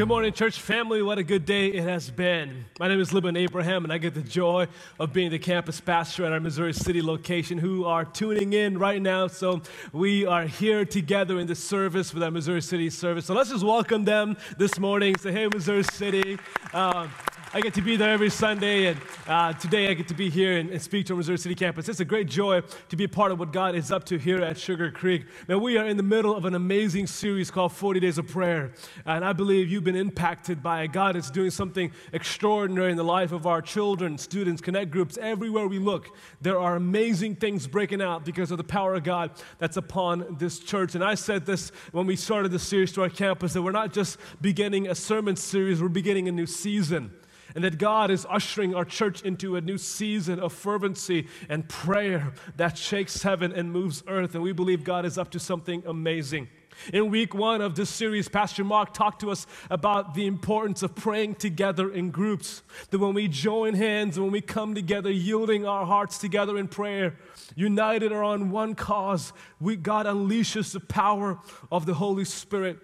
Good morning, church family. What a good day it has been. My name is Libin Abraham, and I get the joy of being the campus pastor at our Missouri City location who are tuning in right now. So, we are here together in this service with our Missouri City service. So, let's just welcome them this morning. Say, hey, Missouri City. Um, I get to be there every Sunday, and uh, today I get to be here and, and, speak to our Missouri City campus. It's a great joy to be a part of what God is up to here at Sugar Creek. Now, we are in the middle of an amazing series called 40 Days of Prayer, and I believe you've been impacted by it. God is doing something extraordinary in the life of our children, students, connect groups. Everywhere we look, there are amazing things breaking out because of the power of God that's upon this church. And I said this when we started the series to our campus that we're not just beginning a sermon series, we're beginning a new season and that God is ushering our church into a new season of fervency and prayer that shakes heaven and moves earth. And we believe God is up to something amazing. In week one of this series, Pastor Mark talked to us about the importance of praying together in groups. That when we join hands, when we come together, yielding our hearts together in prayer, united around one cause, we, God unleashes the power of the Holy Spirit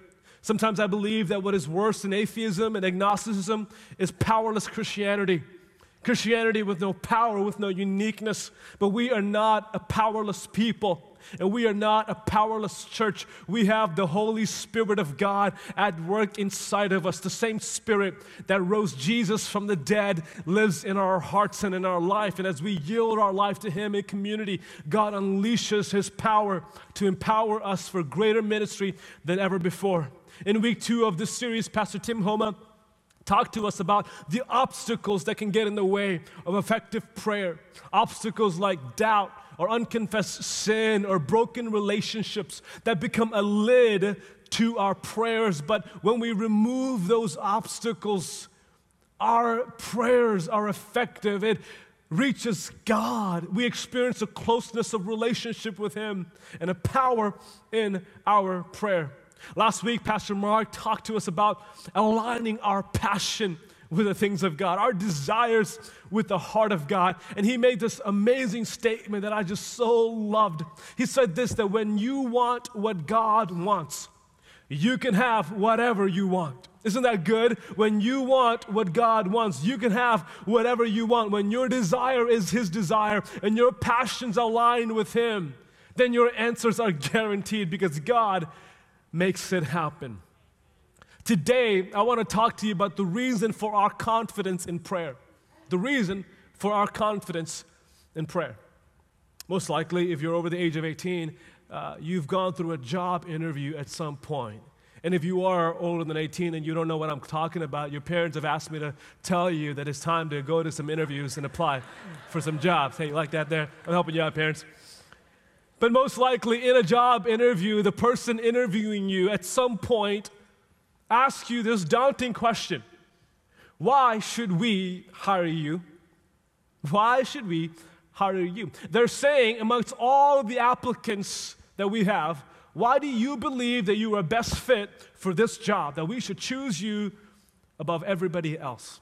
Sometimes I believe that what is worse than atheism and agnosticism is powerless Christianity. Christianity with no power, with no uniqueness. But we are not a powerless people. And we are not a powerless church. We have the Holy Spirit of God at work inside of us. The same Spirit that rose Jesus from the dead lives in our hearts and in our life. And as we yield our life to Him in community, God unleashes His power to empower us for greater ministry than ever before. In week two of this series, Pastor Tim Homa talked to us about the obstacles that can get in the way of effective prayer. Obstacles like doubt or unconfessed sin or broken relationships that become a lid to our prayers. But when we remove those obstacles, our prayers are effective. It reaches God. We experience a closeness of relationship with Him and a power in our prayer. Last week, Pastor Mark talked to us about aligning our passion with the things of God, our desires with the heart of God. And he made this amazing statement that I just so loved. He said this that when you want what God wants, you can have whatever you want. Isn't that good? When you want what God wants, you can have whatever you want. When your desire is His desire and your passions align with Him, then your answers are guaranteed because God makes it happen. Today, I want to talk to you about the reason for our confidence in prayer. The reason for our confidence in prayer. Most likely, if you're over the age of 18, uh, you've gone through a job interview at some point. And if you are older than 18 and you don't know what I'm talking about, your parents have asked me to tell you that it's time to go to some interviews and apply for some jobs. Hey, you like that there? I'm helping you out, parents. But most likely, in a job interview, the person interviewing you at some point asks you this daunting question Why should we hire you? Why should we hire you? They're saying, amongst all the applicants that we have, why do you believe that you are best fit for this job, that we should choose you above everybody else?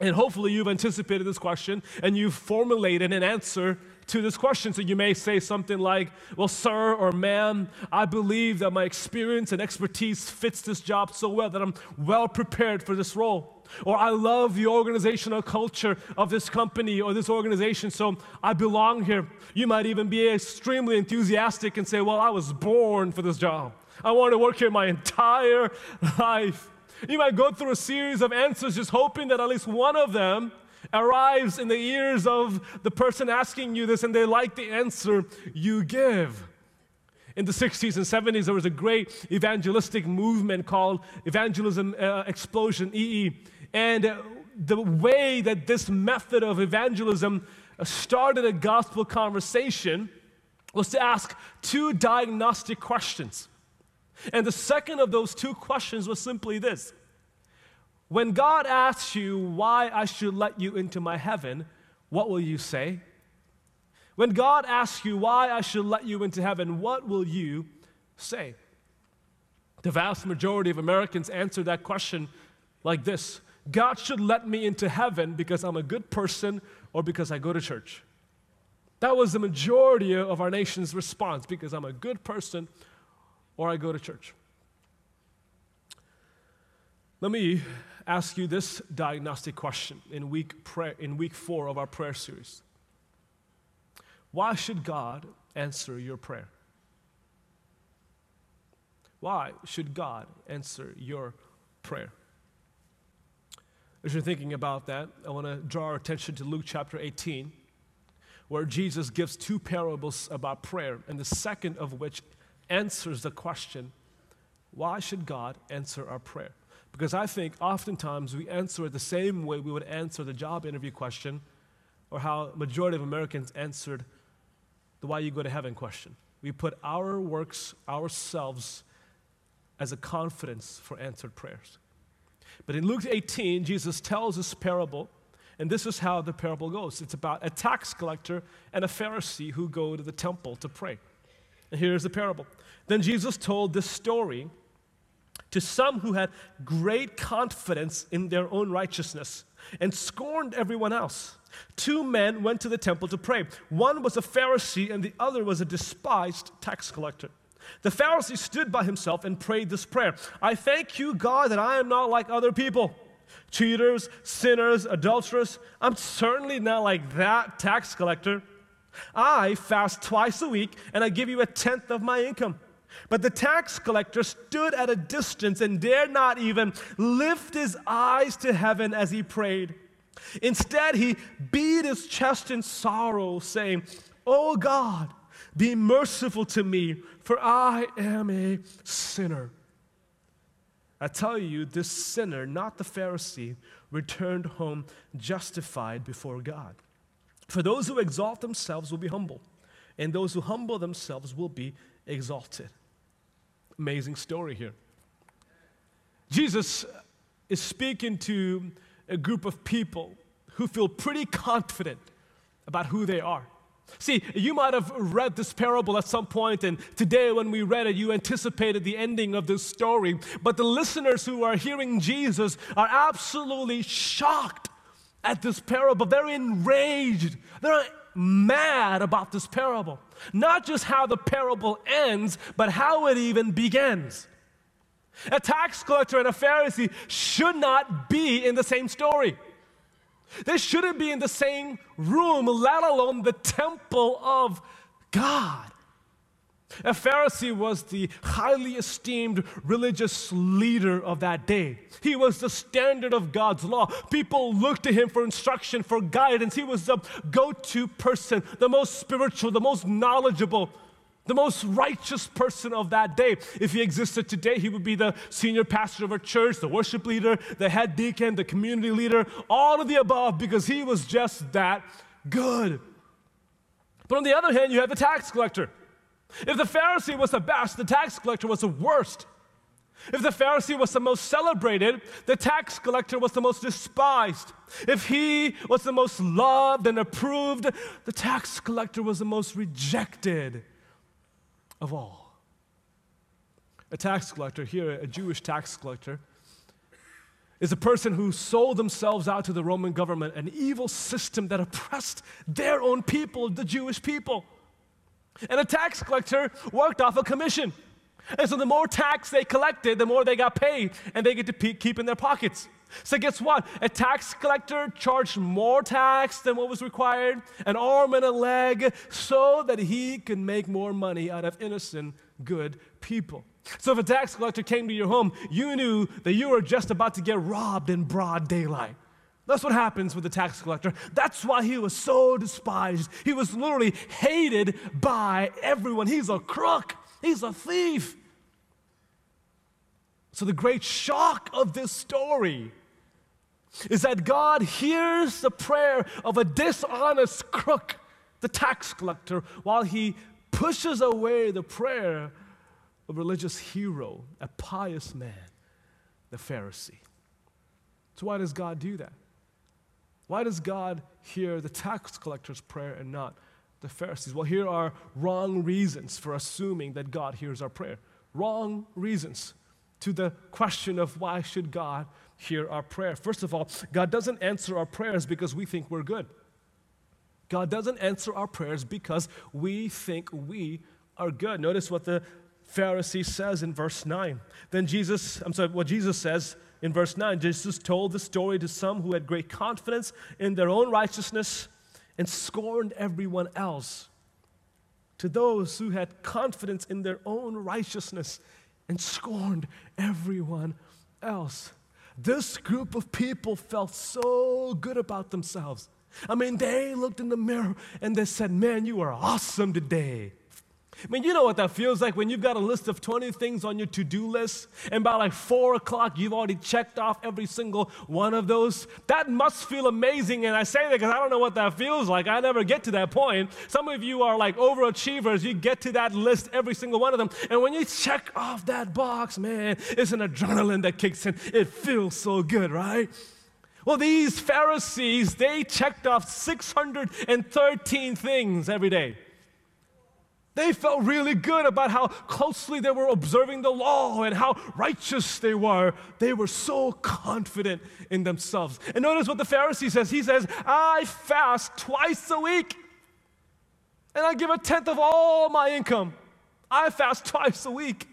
And hopefully, you've anticipated this question and you've formulated an answer to this question. So you may say something like, Well, sir or ma'am, I believe that my experience and expertise fits this job so well that I'm well prepared for this role. Or I love the organizational culture of this company or this organization, so I belong here. You might even be extremely enthusiastic and say, Well, I was born for this job. I want to work here my entire life. You might go through a series of answers just hoping that at least one of them arrives in the ears of the person asking you this and they like the answer you give. In the 60s and 70s, there was a great evangelistic movement called Evangelism uh, Explosion, EE. And uh, the way that this method of evangelism uh, started a gospel conversation was to ask two diagnostic questions. And the second of those two questions was simply this when God asks you why I should let you into my heaven, what will you say? When God asks you why I should let you into heaven, what will you say? The vast majority of Americans answer that question like this God should let me into heaven because I'm a good person or because I go to church. That was the majority of our nation's response because I'm a good person or I go to church. Let me ask you this diagnostic question in week, prayer, in week four of our prayer series. Why should God answer your prayer? Why should God answer your prayer? As you're thinking about that, I want to draw our attention to Luke chapter 18, where Jesus gives two parables about prayer, and the second of which answers the question why should God answer our prayer? Because I think oftentimes we answer it the same way we would answer the job interview question or how majority of Americans answered the why you go to heaven question. We put our works, ourselves, as a confidence for answered prayers. But in Luke 18, Jesus tells this parable, and this is how the parable goes it's about a tax collector and a Pharisee who go to the temple to pray. And here's the parable. Then Jesus told this story to some who had great confidence in their own righteousness and scorned everyone else. Two men went to the temple to pray. One was a Pharisee, and the other was a despised tax collector. The Pharisee stood by himself and prayed this prayer I thank you, God, that I am not like other people cheaters, sinners, adulterers. I'm certainly not like that tax collector. I fast twice a week and I give you a tenth of my income. But the tax collector stood at a distance and dared not even lift his eyes to heaven as he prayed. Instead, he beat his chest in sorrow, saying, Oh God, be merciful to me, for I am a sinner. I tell you, this sinner, not the Pharisee, returned home justified before God. For those who exalt themselves will be humble, and those who humble themselves will be exalted. Amazing story here. Jesus is speaking to a group of people who feel pretty confident about who they are. See, you might have read this parable at some point, and today when we read it, you anticipated the ending of this story. But the listeners who are hearing Jesus are absolutely shocked at this parable. They're enraged. They're mad about this parable. Not just how the parable ends, but how it even begins. A tax collector and a Pharisee should not be in the same story. They shouldn't be in the same room, let alone the temple of God. A Pharisee was the highly esteemed religious leader of that day. He was the standard of God's law. People looked to him for instruction, for guidance. He was the go to person, the most spiritual, the most knowledgeable, the most righteous person of that day. If he existed today, he would be the senior pastor of a church, the worship leader, the head deacon, the community leader, all of the above, because he was just that good. But on the other hand, you have the tax collector. If the Pharisee was the best, the tax collector was the worst. If the Pharisee was the most celebrated, the tax collector was the most despised. If he was the most loved and approved, the tax collector was the most rejected of all. A tax collector, here, a Jewish tax collector, is a person who sold themselves out to the Roman government, an evil system that oppressed their own people, the Jewish people. And a tax collector worked off a commission. And so the more tax they collected, the more they got paid, and they get to keep in their pockets. So, guess what? A tax collector charged more tax than what was required, an arm and a leg, so that he could make more money out of innocent, good people. So, if a tax collector came to your home, you knew that you were just about to get robbed in broad daylight. That's what happens with the tax collector. That's why he was so despised. He was literally hated by everyone. He's a crook, he's a thief. So, the great shock of this story is that God hears the prayer of a dishonest crook, the tax collector, while he pushes away the prayer of a religious hero, a pious man, the Pharisee. So, why does God do that? Why does God hear the tax collector's prayer and not the Pharisees? Well, here are wrong reasons for assuming that God hears our prayer. Wrong reasons to the question of why should God hear our prayer. First of all, God doesn't answer our prayers because we think we're good. God doesn't answer our prayers because we think we are good. Notice what the Pharisee says in verse 9. Then Jesus, I'm sorry, what Jesus says in verse 9, Jesus told the story to some who had great confidence in their own righteousness and scorned everyone else. To those who had confidence in their own righteousness and scorned everyone else. This group of people felt so good about themselves. I mean, they looked in the mirror and they said, Man, you are awesome today. I mean, you know what that feels like when you've got a list of 20 things on your to do list, and by like four o'clock, you've already checked off every single one of those. That must feel amazing. And I say that because I don't know what that feels like. I never get to that point. Some of you are like overachievers. You get to that list, every single one of them. And when you check off that box, man, it's an adrenaline that kicks in. It feels so good, right? Well, these Pharisees, they checked off 613 things every day. They felt really good about how closely they were observing the law and how righteous they were. They were so confident in themselves. And notice what the Pharisee says. He says, I fast twice a week and I give a tenth of all my income. I fast twice a week.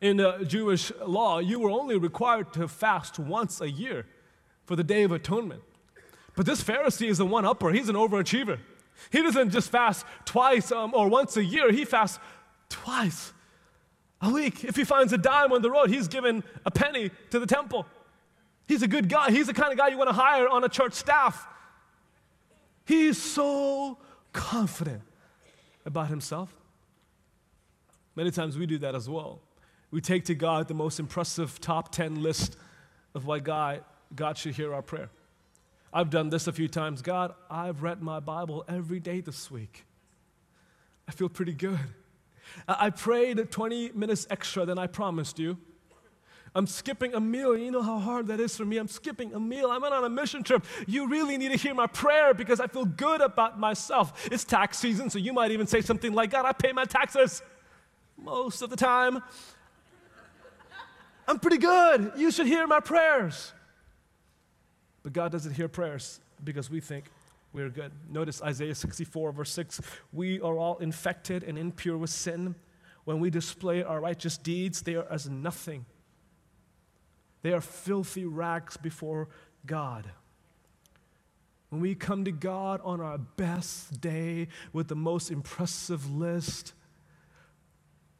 In the Jewish law, you were only required to fast once a year for the Day of Atonement. But this Pharisee is a one upper, he's an overachiever. He doesn't just fast twice um, or once a year, he fasts twice a week. If he finds a dime on the road, he's given a penny to the temple. He's a good guy. He's the kind of guy you want to hire on a church staff. He's so confident about himself. Many times we do that as well. We take to God the most impressive top 10 list of why God, God should hear our prayer. I've done this a few times. God, I've read my Bible every day this week. I feel pretty good. I prayed 20 minutes extra than I promised you. I'm skipping a meal. You know how hard that is for me. I'm skipping a meal. I'm on a mission trip. You really need to hear my prayer because I feel good about myself. It's tax season, so you might even say something like, God, I pay my taxes most of the time. I'm pretty good. You should hear my prayers. But God doesn't hear prayers because we think we're good. Notice Isaiah 64, verse 6. We are all infected and impure with sin. When we display our righteous deeds, they are as nothing. They are filthy rags before God. When we come to God on our best day with the most impressive list,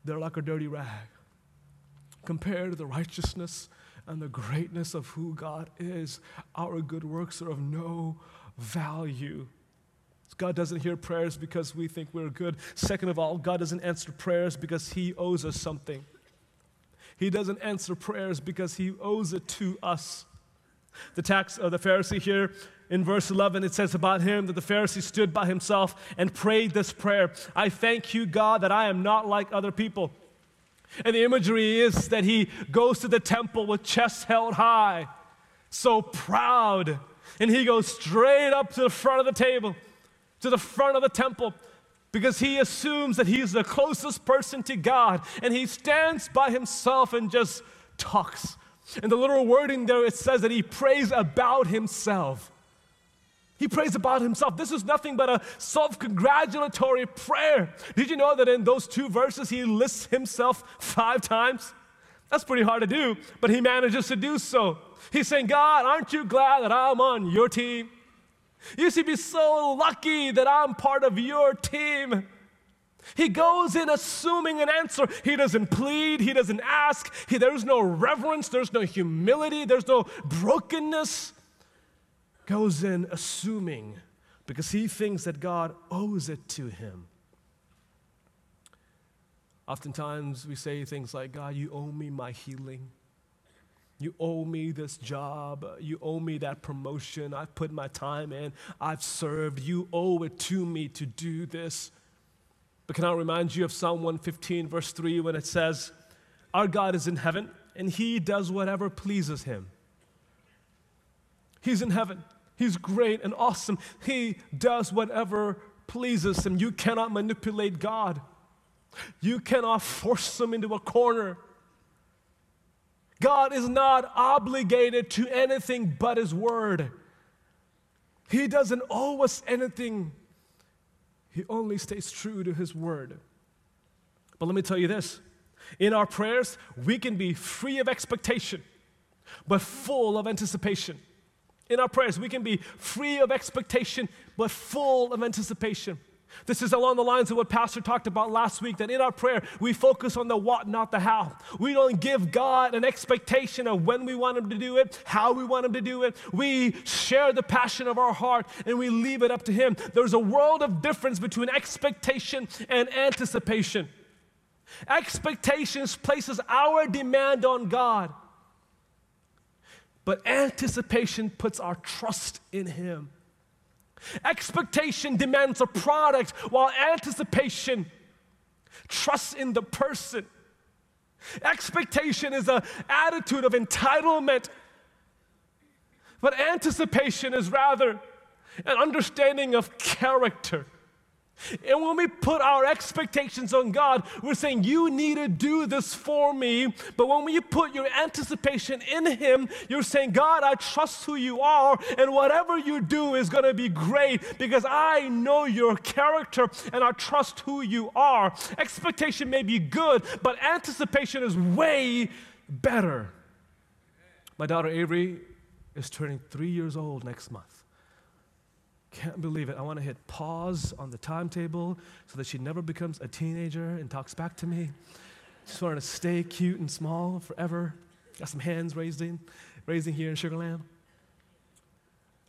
they're like a dirty rag compared to the righteousness and the greatness of who God is, our good works are of no value. God doesn't hear prayers because we think we're good. Second of all, God doesn't answer prayers because He owes us something. He doesn't answer prayers because He owes it to us. The tax of the Pharisee here in verse 11, it says about him that the Pharisee stood by himself and prayed this prayer I thank you, God, that I am not like other people and the imagery is that he goes to the temple with chest held high, so proud. And he goes straight up to the front of the table, to the front of the temple, because he assumes that he's the closest person to God. And he stands by himself and just talks. And the literal wording there, it says that he prays about himself. He prays about himself. This is nothing but a self congratulatory prayer. Did you know that in those two verses he lists himself five times? That's pretty hard to do, but he manages to do so. He's saying, God, aren't you glad that I'm on your team? You should be so lucky that I'm part of your team. He goes in assuming an answer. He doesn't plead, he doesn't ask. He, there's no reverence, there's no humility, there's no brokenness goes in assuming because he thinks that God owes it to him. Oftentimes we say things like, God, you owe me my healing. You owe me this job. You owe me that promotion. I've put my time in. I've served. You owe it to me to do this. But can I remind you of Psalm 115, verse 3, when it says, Our God is in heaven, and he does whatever pleases him. He's in heaven. He's great and awesome. He does whatever pleases him. You cannot manipulate God. You cannot force him into a corner. God is not obligated to anything but his word. He doesn't owe us anything. He only stays true to his word. But let me tell you this in our prayers, we can be free of expectation but full of anticipation. In our prayers, we can be free of expectation, but full of anticipation. This is along the lines of what Pastor talked about last week that in our prayer, we focus on the what, not the how. We don't give God an expectation of when we want Him to do it, how we want Him to do it. We share the passion of our heart and we leave it up to Him. There's a world of difference between expectation and anticipation. Expectations places our demand on God, but anticipation puts our trust in Him. Expectation demands a product, while anticipation trusts in the person. Expectation is an attitude of entitlement, but anticipation is rather an understanding of character. And when we put our expectations on God, we're saying, You need to do this for me. But when you put your anticipation in Him, you're saying, God, I trust who you are, and whatever you do is going to be great because I know your character and I trust who you are. Expectation may be good, but anticipation is way better. My daughter Avery is turning three years old next month. Can't believe it. I want to hit pause on the timetable so that she never becomes a teenager and talks back to me. Just wanted to stay cute and small forever. Got some hands raising, raising here in Sugarland.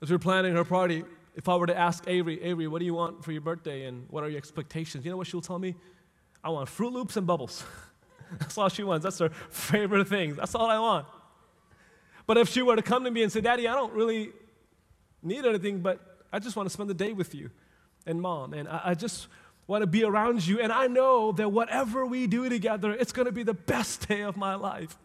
As we are planning her party, if I were to ask Avery, Avery, what do you want for your birthday and what are your expectations? You know what she'll tell me? I want Froot Loops and bubbles. That's all she wants. That's her favorite thing. That's all I want. But if she were to come to me and say, Daddy, I don't really need anything but I just want to spend the day with you and mom. And I, I just want to be around you. And I know that whatever we do together, it's going to be the best day of my life.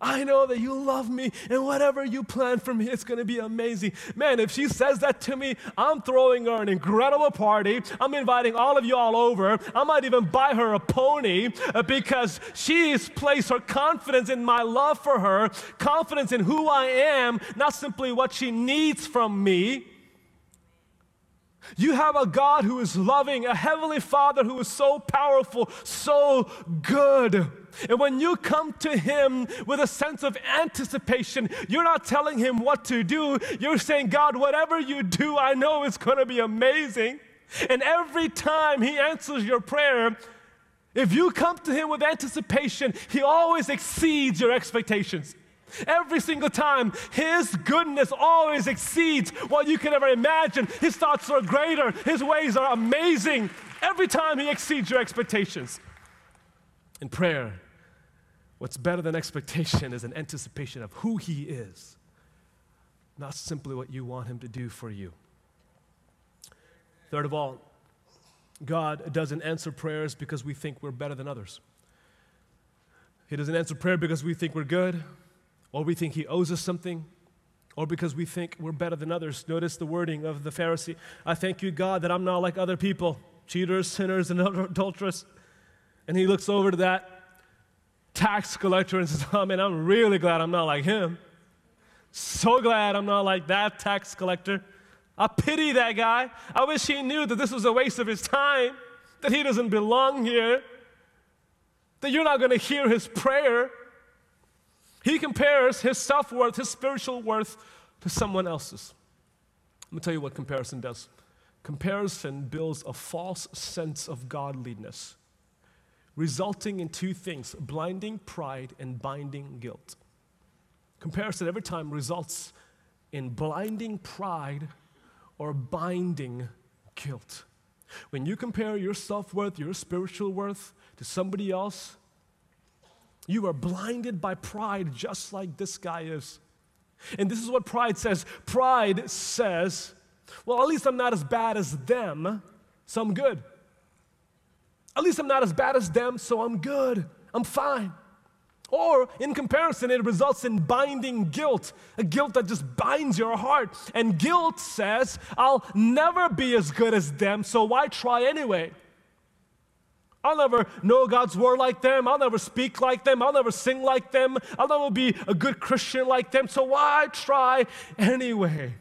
I know that you love me, and whatever you plan for me, it's gonna be amazing. Man, if she says that to me, I'm throwing her an incredible party. I'm inviting all of you all over. I might even buy her a pony uh, because she's placed her confidence in my love for her, confidence in who I am, not simply what she needs from me. You have a God who is loving, a heavenly Father who is so powerful, so good. And when you come to Him with a sense of anticipation, you're not telling Him what to do. You're saying, God, whatever you do, I know it's going to be amazing. And every time He answers your prayer, if you come to Him with anticipation, He always exceeds your expectations. Every single time, His goodness always exceeds what you can ever imagine. His thoughts are greater, His ways are amazing. Every time, He exceeds your expectations. In prayer, what's better than expectation is an anticipation of who He is, not simply what you want Him to do for you. Third of all, God doesn't answer prayers because we think we're better than others. He doesn't answer prayer because we think we're good or we think he owes us something, or because we think we're better than others. Notice the wording of the Pharisee I thank you, God, that I'm not like other people, cheaters, sinners, and adulterers. And he looks over to that tax collector and says, Oh man, I'm really glad I'm not like him. So glad I'm not like that tax collector. I pity that guy. I wish he knew that this was a waste of his time, that he doesn't belong here, that you're not going to hear his prayer. He compares his self worth, his spiritual worth, to someone else's. Let me tell you what comparison does. Comparison builds a false sense of godliness, resulting in two things blinding pride and binding guilt. Comparison every time results in blinding pride or binding guilt. When you compare your self worth, your spiritual worth to somebody else, you are blinded by pride just like this guy is. And this is what pride says pride says, well, at least I'm not as bad as them, so I'm good. At least I'm not as bad as them, so I'm good. I'm fine. Or in comparison, it results in binding guilt, a guilt that just binds your heart. And guilt says, I'll never be as good as them, so why try anyway? I'll never know God's word like them. I'll never speak like them. I'll never sing like them. I'll never be a good Christian like them. So why try anyway?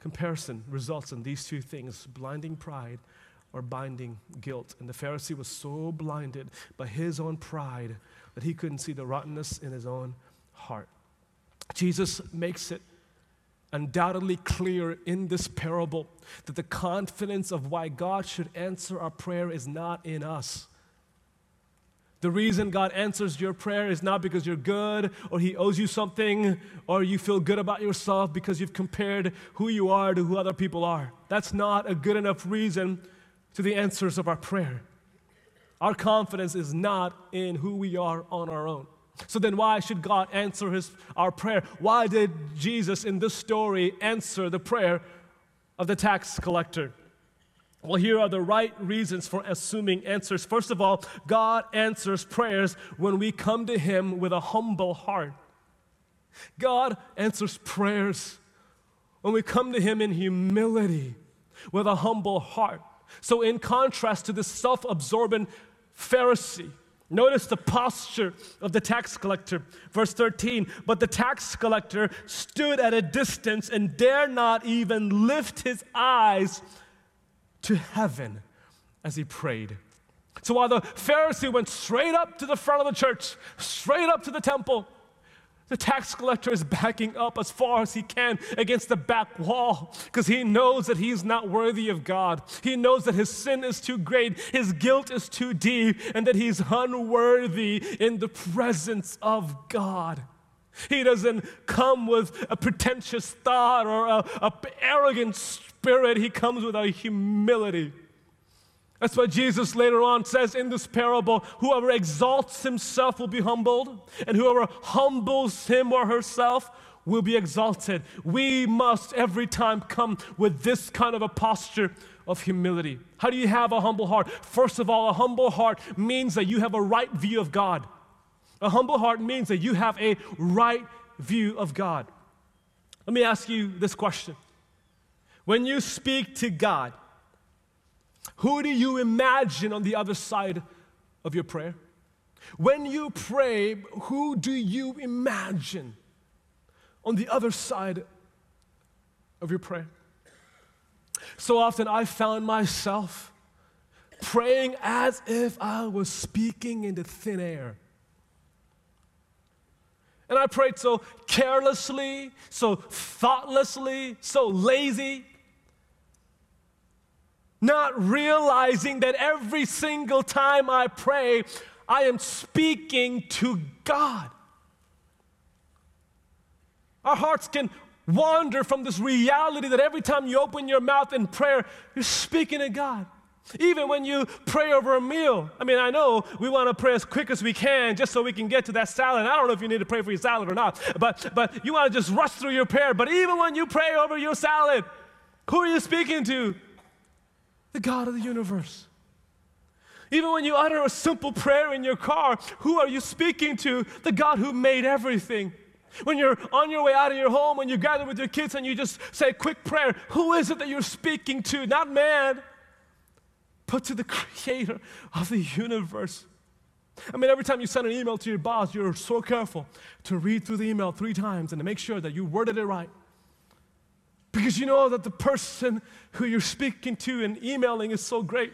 Comparison results in these two things blinding pride or binding guilt. And the Pharisee was so blinded by his own pride that he couldn't see the rottenness in his own heart. Jesus makes it undoubtedly clear in this parable that the confidence of why God should answer our prayer is not in us. The reason God answers your prayer is not because you're good or He owes you something or you feel good about yourself because you've compared who you are to who other people are. That's not a good enough reason to the answers of our prayer. Our confidence is not in who we are on our own. So then, why should God answer his, our prayer? Why did Jesus in this story answer the prayer of the tax collector? Well, here are the right reasons for assuming answers. First of all, God answers prayers when we come to Him with a humble heart. God answers prayers when we come to Him in humility, with a humble heart. So, in contrast to this self absorbent Pharisee, Notice the posture of the tax collector. Verse 13, but the tax collector stood at a distance and dare not even lift his eyes to heaven as he prayed. So while the Pharisee went straight up to the front of the church, straight up to the temple, the tax collector is backing up as far as he can against the back wall because he knows that he's not worthy of God. He knows that his sin is too great, his guilt is too deep, and that he's unworthy in the presence of God. He doesn't come with a pretentious thought or a, a arrogant spirit, he comes with a humility. That's why Jesus later on says in this parable whoever exalts himself will be humbled, and whoever humbles him or herself will be exalted. We must every time come with this kind of a posture of humility. How do you have a humble heart? First of all, a humble heart means that you have a right view of God. A humble heart means that you have a right view of God. Let me ask you this question When you speak to God, who do you imagine on the other side of your prayer? When you pray, who do you imagine on the other side of your prayer? So often I found myself praying as if I was speaking into thin air. And I prayed so carelessly, so thoughtlessly, so lazy not realizing that every single time I pray, I am speaking to God. Our hearts can wander from this reality that every time you open your mouth in prayer, you're speaking to God. Even when you pray over a meal. I mean, I know we want to pray as quick as we can just so we can get to that salad. I don't know if you need to pray for your salad or not, but, but you want to just rush through your prayer. But even when you pray over your salad, who are you speaking to? The God of the universe. Even when you utter a simple prayer in your car, who are you speaking to? The God who made everything. When you're on your way out of your home, when you gather with your kids and you just say a quick prayer, who is it that you're speaking to? Not man, but to the creator of the universe. I mean, every time you send an email to your boss, you're so careful to read through the email three times and to make sure that you worded it right. Because you know that the person who you're speaking to and emailing is so great.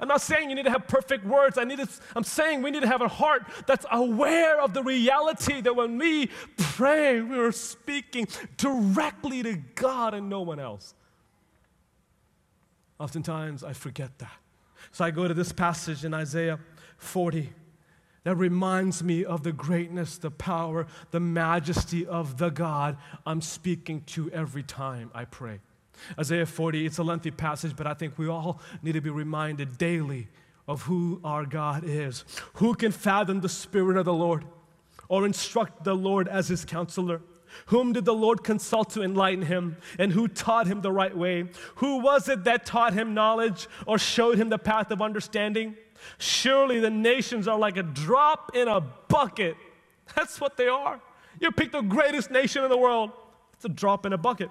I'm not saying you need to have perfect words. I need to, I'm saying we need to have a heart that's aware of the reality that when we pray, we are speaking directly to God and no one else. Oftentimes I forget that. So I go to this passage in Isaiah 40 that reminds me of the greatness, the power, the majesty of the God I'm speaking to every time I pray. Isaiah 40, it's a lengthy passage, but I think we all need to be reminded daily of who our God is. Who can fathom the Spirit of the Lord or instruct the Lord as his counselor? Whom did the Lord consult to enlighten him? And who taught him the right way? Who was it that taught him knowledge or showed him the path of understanding? Surely the nations are like a drop in a bucket. That's what they are. You pick the greatest nation in the world, it's a drop in a bucket.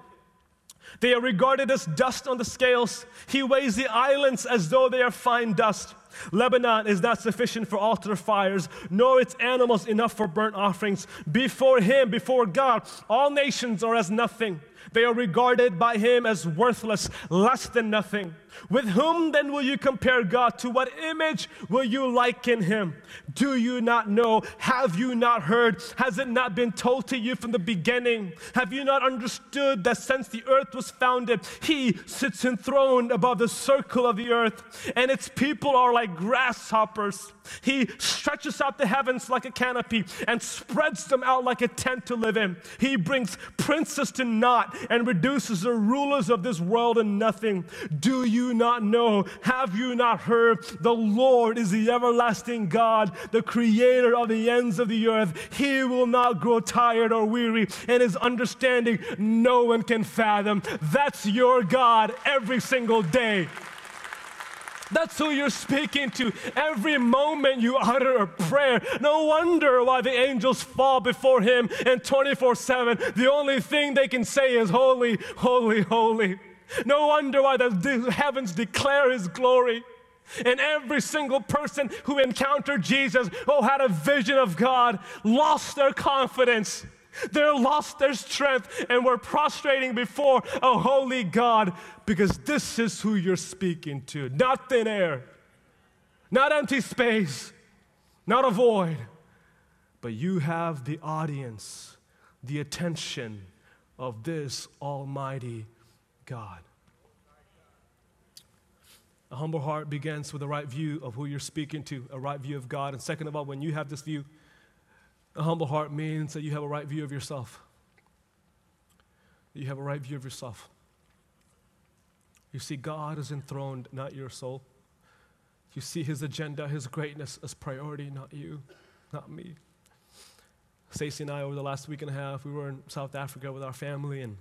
They are regarded as dust on the scales. He weighs the islands as though they are fine dust. Lebanon is not sufficient for altar fires, nor its animals enough for burnt offerings. Before Him, before God, all nations are as nothing. They are regarded by him as worthless, less than nothing. With whom then will you compare God? To what image will you liken him? Do you not know? Have you not heard? Has it not been told to you from the beginning? Have you not understood that since the earth was founded, he sits enthroned above the circle of the earth, and its people are like grasshoppers? He stretches out the heavens like a canopy and spreads them out like a tent to live in. He brings princes to naught and reduces the rulers of this world to nothing. Do you not know? Have you not heard? The Lord is the everlasting God, the creator of the ends of the earth. He will not grow tired or weary, and his understanding no one can fathom. That's your God every single day. That's who you're speaking to. Every moment you utter a prayer. No wonder why the angels fall before him and 24 7, the only thing they can say is, Holy, holy, holy. No wonder why the heavens declare his glory. And every single person who encountered Jesus, oh, had a vision of God, lost their confidence. They lost their strength and we're prostrating before a holy God because this is who you're speaking to. Not thin air, not empty space, not a void, but you have the audience, the attention of this Almighty God. A humble heart begins with a right view of who you're speaking to, a right view of God. And second of all, when you have this view, a humble heart means that you have a right view of yourself. You have a right view of yourself. You see, God is enthroned, not your soul. You see His agenda, His greatness as priority, not you, not me. Stacey and I, over the last week and a half, we were in South Africa with our family and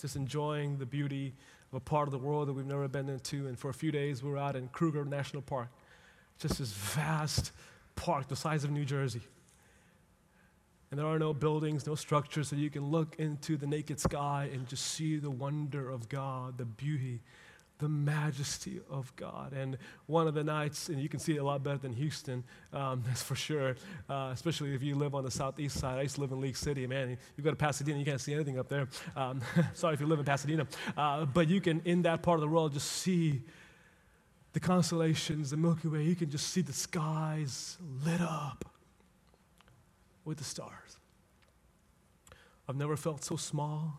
just enjoying the beauty of a part of the world that we've never been into. And for a few days, we were out in Kruger National Park, just this vast park the size of New Jersey. And there are no buildings, no structures, so you can look into the naked sky and just see the wonder of God, the beauty, the majesty of God. And one of the nights, and you can see it a lot better than Houston, um, that's for sure, uh, especially if you live on the southeast side. I used to live in League City, man. You go to Pasadena, you can't see anything up there. Um, sorry if you live in Pasadena. Uh, but you can, in that part of the world, just see the constellations, the Milky Way. You can just see the skies lit up with the stars. I've never felt so small,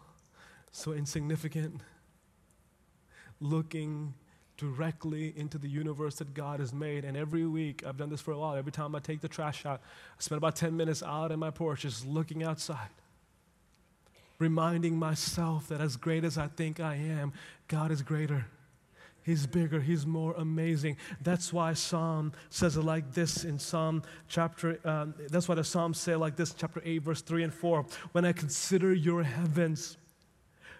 so insignificant, looking directly into the universe that God has made. And every week, I've done this for a while, every time I take the trash out, I spend about 10 minutes out in my porch just looking outside, reminding myself that as great as I think I am, God is greater. He's bigger, He's more amazing. That's why Psalm says it like this in Psalm chapter, um, that's why the Psalms say like this, chapter 8, verse 3 and 4. When I consider your heavens,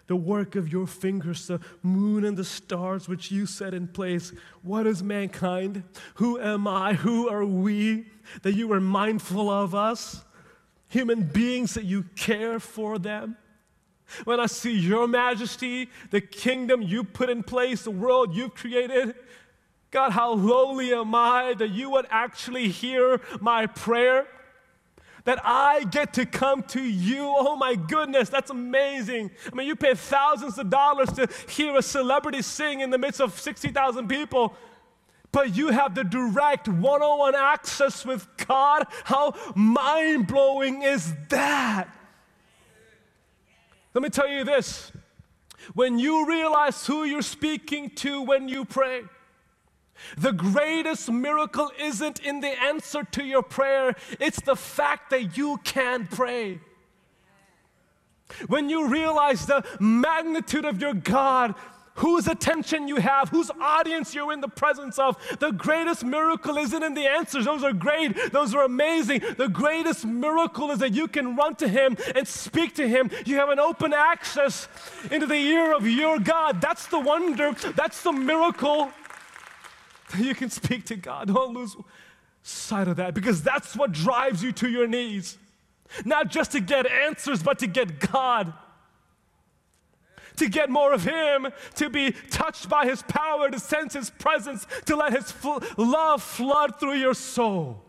the work of your fingers, the moon and the stars which you set in place. What is mankind? Who am I? Who are we that you are mindful of us? Human beings that you care for them? When I see your majesty, the kingdom you put in place, the world you've created, God, how lowly am I that you would actually hear my prayer? That I get to come to you. Oh my goodness, that's amazing. I mean, you pay thousands of dollars to hear a celebrity sing in the midst of 60,000 people, but you have the direct one on one access with God. How mind blowing is that? Let me tell you this when you realize who you're speaking to when you pray, the greatest miracle isn't in the answer to your prayer, it's the fact that you can pray. When you realize the magnitude of your God, whose attention you have, whose audience you're in the presence of. The greatest miracle isn't in the answers, those are great, those are amazing. The greatest miracle is that you can run to Him and speak to Him. You have an open access into the ear of your God. That's the wonder, that's the miracle that you can speak to God. Don't lose sight of that because that's what drives you to your knees. Not just to get answers, but to get God to get more of Him, to be touched by His power, to sense His presence, to let His fl- love flood through your soul.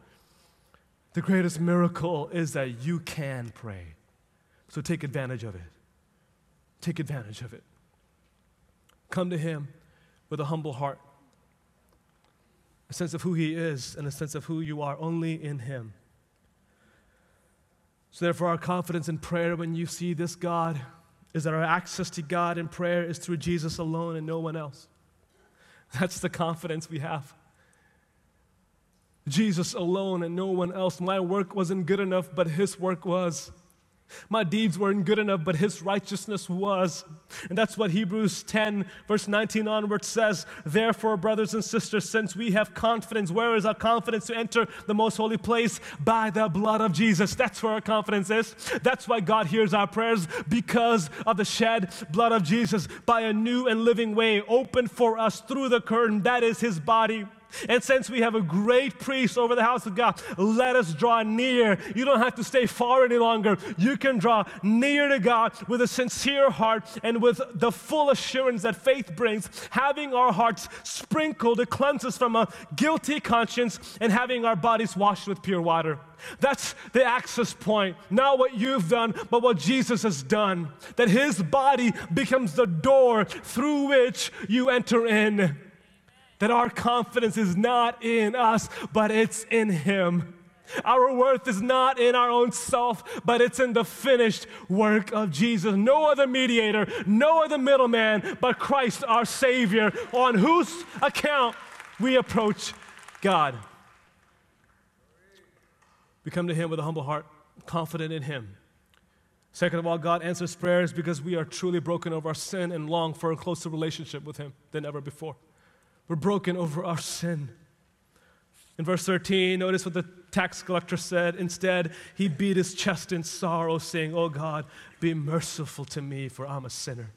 The greatest miracle is that you can pray. So take advantage of it. take advantage of it. Come to Him with a humble heart, a sense of who He is, and a sense of who you are only in Him. So, therefore, our confidence in prayer when you see this God is that our access to God in prayer is through Jesus alone and no one else. That's the confidence we have. Jesus alone and no one else. My work wasn't good enough, but His work was. My deeds weren't good enough, but his righteousness was. And that's what Hebrews 10, verse 19 onward says. Therefore, brothers and sisters, since we have confidence, where is our confidence to enter the most holy place? By the blood of Jesus. That's where our confidence is. That's why God hears our prayers because of the shed blood of Jesus by a new and living way opened for us through the curtain. That is his body. And since we have a great priest over the house of God, let us draw near. You don't have to stay far any longer. You can draw near to God with a sincere heart and with the full assurance that faith brings, having our hearts sprinkled to cleanse us from a guilty conscience and having our bodies washed with pure water. That's the access point. Not what you've done, but what Jesus has done. That his body becomes the door through which you enter in that our confidence is not in us, but it's in Him. Our worth is not in our own self, but it's in the finished work of Jesus. No other mediator, no other middleman, but Christ our Savior, on whose account we approach God. We come to Him with a humble heart, confident in Him. Second of all, God answers prayers because we are truly broken over our sin and long for a closer relationship with Him than ever before. We're broken over our sin. In verse 13, notice what the tax collector said. Instead, he beat his chest in sorrow, saying, Oh God, be merciful to me, for I'm a sinner.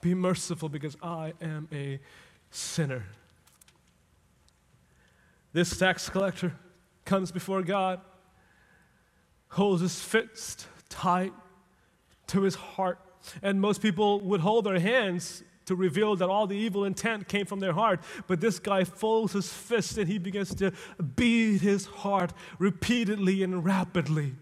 Be merciful because I am a sinner. This tax collector comes before God, holds his fist tight to his heart. And most people would hold their hands to reveal that all the evil intent came from their heart. But this guy folds his fist and he begins to beat his heart repeatedly and rapidly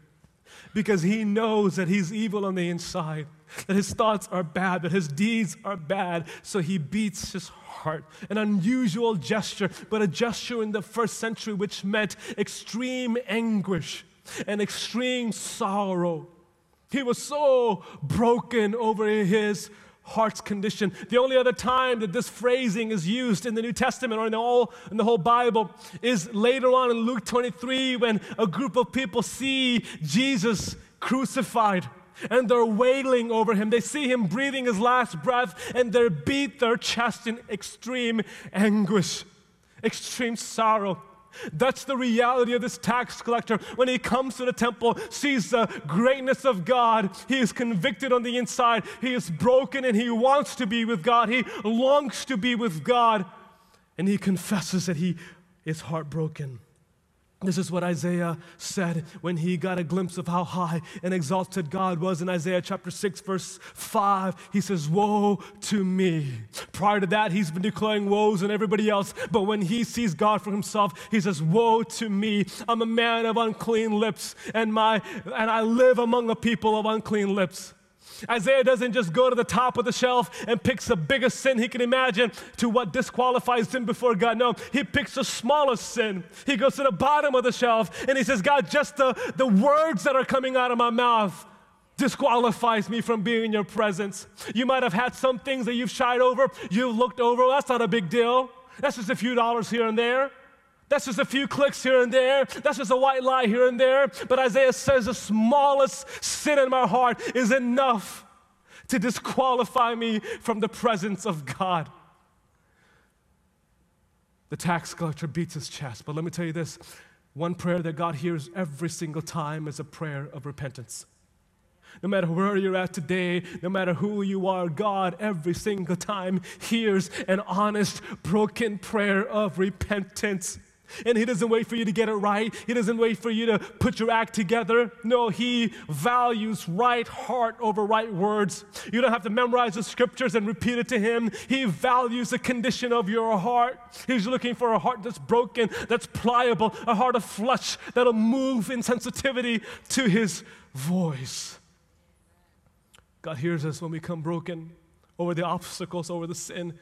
because he knows that he's evil on the inside, that his thoughts are bad, that his deeds are bad. So he beats his heart. An unusual gesture, but a gesture in the first century which meant extreme anguish and extreme sorrow. He was so broken over his heart's condition. The only other time that this phrasing is used in the New Testament or in the whole, in the whole Bible is later on in Luke 23 when a group of people see Jesus crucified and they're wailing over him. They see him breathing his last breath and they beat their chest in extreme anguish, extreme sorrow. That's the reality of this tax collector. When he comes to the temple, sees the greatness of God, he is convicted on the inside. He is broken and he wants to be with God. He longs to be with God. And he confesses that he is heartbroken. This is what Isaiah said when he got a glimpse of how high and exalted God was in Isaiah chapter 6, verse 5. He says, Woe to me. Prior to that, he's been declaring woes on everybody else. But when he sees God for himself, he says, Woe to me. I'm a man of unclean lips, and, my, and I live among a people of unclean lips. Isaiah doesn't just go to the top of the shelf and picks the biggest sin he can imagine to what disqualifies him before God. No, he picks the smallest sin. He goes to the bottom of the shelf and he says, God, just the, the words that are coming out of my mouth disqualifies me from being in your presence. You might have had some things that you've shied over, you've looked over. Well, that's not a big deal. That's just a few dollars here and there. That's just a few clicks here and there. That's just a white lie here and there. But Isaiah says the smallest sin in my heart is enough to disqualify me from the presence of God. The tax collector beats his chest. But let me tell you this one prayer that God hears every single time is a prayer of repentance. No matter where you're at today, no matter who you are, God every single time hears an honest, broken prayer of repentance. And He doesn't wait for you to get it right. He doesn't wait for you to put your act together. No, He values right heart over right words. You don't have to memorize the scriptures and repeat it to Him. He values the condition of your heart. He's looking for a heart that's broken, that's pliable, a heart of flesh that'll move in sensitivity to His voice. God hears us when we come broken over the obstacles, over the sin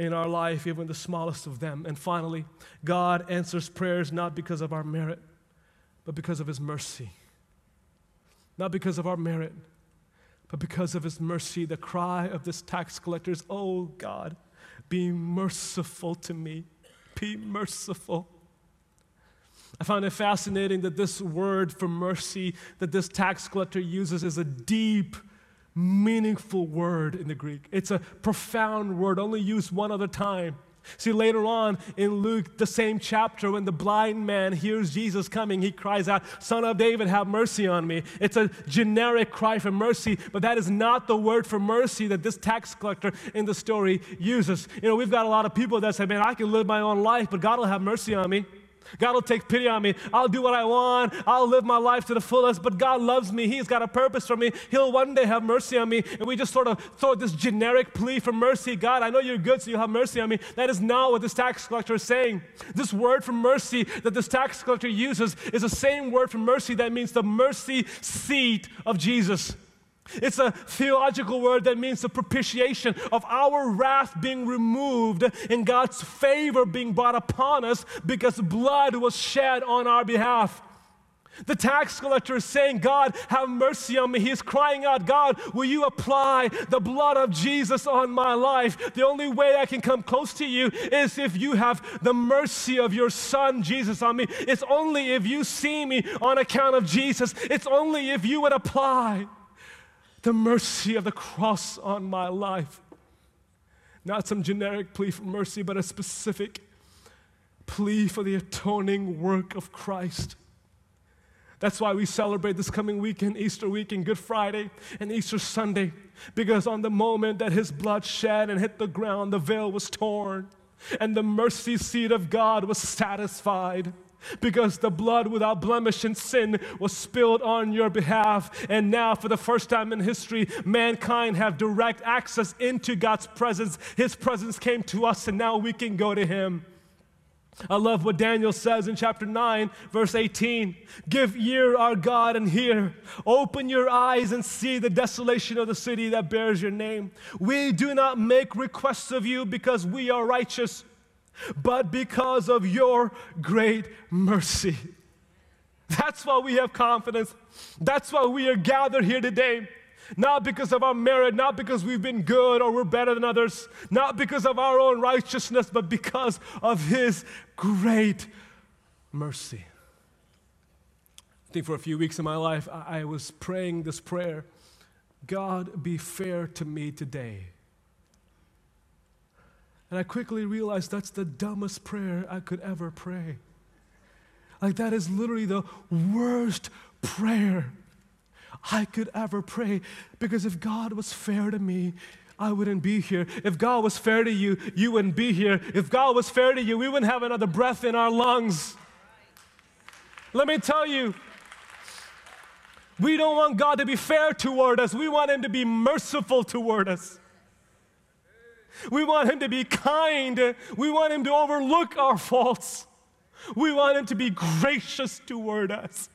in our life, even the smallest of them. And finally, God answers prayers not because of our merit, but because of His mercy. Not because of our merit, but because of His mercy. The cry of this tax collector is, Oh God, be merciful to me. Be merciful. I find it fascinating that this word for mercy that this tax collector uses is a deep, meaningful word in the Greek. It's a profound word, only used one other time. See, later on in Luke, the same chapter, when the blind man hears Jesus coming, he cries out, Son of David, have mercy on me. It's a generic cry for mercy, but that is not the word for mercy that this tax collector in the story uses. You know, we've got a lot of people that say, Man, I can live my own life, but God will have mercy on me. God will take pity on me. I'll do what I want. I'll live my life to the fullest, but God loves me. He's got a purpose for me. He'll one day have mercy on me. And we just sort of throw this generic plea for mercy God, I know you're good, so you'll have mercy on me. That is not what this tax collector is saying. This word for mercy that this tax collector uses is the same word for mercy that means the mercy seat of Jesus. It's a theological word that means the propitiation of our wrath being removed and God's favor being brought upon us because blood was shed on our behalf. The tax collector is saying, God, have mercy on me. He's crying out, God, will you apply the blood of Jesus on my life? The only way I can come close to you is if you have the mercy of your son, Jesus, on me. It's only if you see me on account of Jesus. It's only if you would apply the mercy of the cross on my life. Not some generic plea for mercy, but a specific plea for the atoning work of Christ. That's why we celebrate this coming weekend, Easter weekend, Good Friday, and Easter Sunday, because on the moment that his blood shed and hit the ground, the veil was torn, and the mercy seat of God was satisfied because the blood without blemish and sin was spilled on your behalf and now for the first time in history mankind have direct access into god's presence his presence came to us and now we can go to him I love what Daniel says in chapter 9, verse 18. Give ear, our God, and hear. Open your eyes and see the desolation of the city that bears your name. We do not make requests of you because we are righteous but because of your great mercy. That's why we have confidence. That's why we are gathered here today. Not because of our merit, not because we've been good or we're better than others, not because of our own righteousness, but because of His great mercy. I think for a few weeks in my life, I was praying this prayer God, be fair to me today. And I quickly realized that's the dumbest prayer I could ever pray. Like, that is literally the worst prayer I could ever pray. Because if God was fair to me, I wouldn't be here. If God was fair to you, you wouldn't be here. If God was fair to you, we wouldn't have another breath in our lungs. Let me tell you, we don't want God to be fair toward us. We want Him to be merciful toward us. We want Him to be kind. We want Him to overlook our faults. We want Him to be gracious toward us.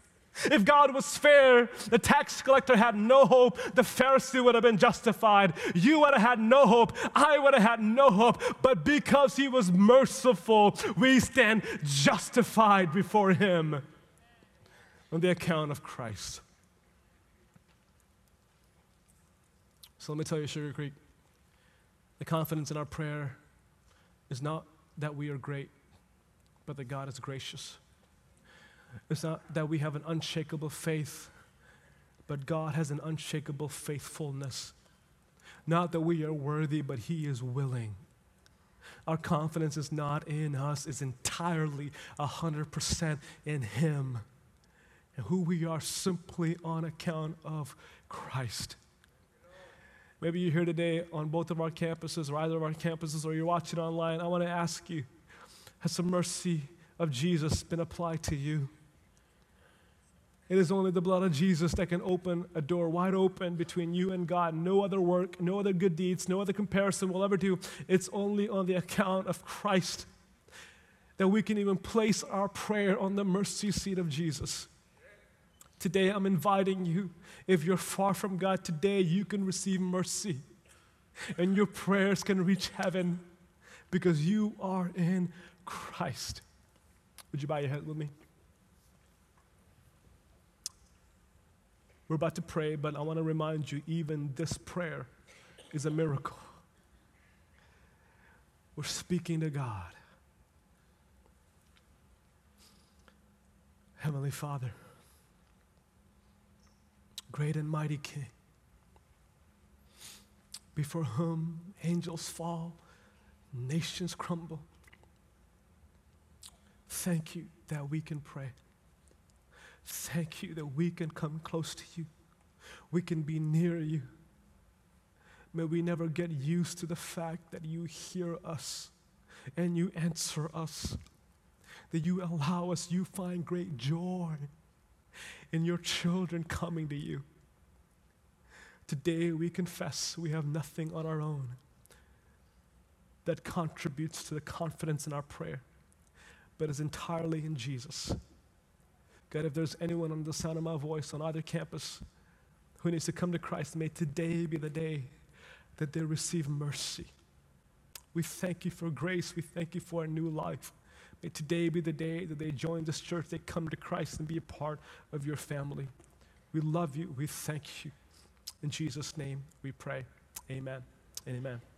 If God was fair, the tax collector had no hope. The Pharisee would have been justified. You would have had no hope. I would have had no hope. But because He was merciful, we stand justified before Him on the account of Christ. So let me tell you, Sugar Creek. The confidence in our prayer is not that we are great, but that God is gracious. It's not that we have an unshakable faith, but God has an unshakable faithfulness. Not that we are worthy, but He is willing. Our confidence is not in us, it's entirely 100% in Him. And who we are simply on account of Christ. Maybe you're here today on both of our campuses or either of our campuses or you're watching online. I want to ask you Has the mercy of Jesus been applied to you? It is only the blood of Jesus that can open a door wide open between you and God. No other work, no other good deeds, no other comparison will ever do. It's only on the account of Christ that we can even place our prayer on the mercy seat of Jesus. Today, I'm inviting you. If you're far from God, today you can receive mercy and your prayers can reach heaven because you are in Christ. Would you bow your head with me? We're about to pray, but I want to remind you even this prayer is a miracle. We're speaking to God. Heavenly Father, great and mighty King, before whom angels fall, nations crumble. Thank you that we can pray. Thank you that we can come close to you. We can be near you. May we never get used to the fact that you hear us and you answer us, that you allow us, you find great joy in your children coming to you. Today we confess we have nothing on our own that contributes to the confidence in our prayer, but is entirely in Jesus. God, if there's anyone on the sound of my voice on either campus who needs to come to Christ, may today be the day that they receive mercy. We thank you for grace. We thank you for a new life. May today be the day that they join this church, they come to Christ and be a part of your family. We love you. We thank you. In Jesus' name we pray. Amen and amen.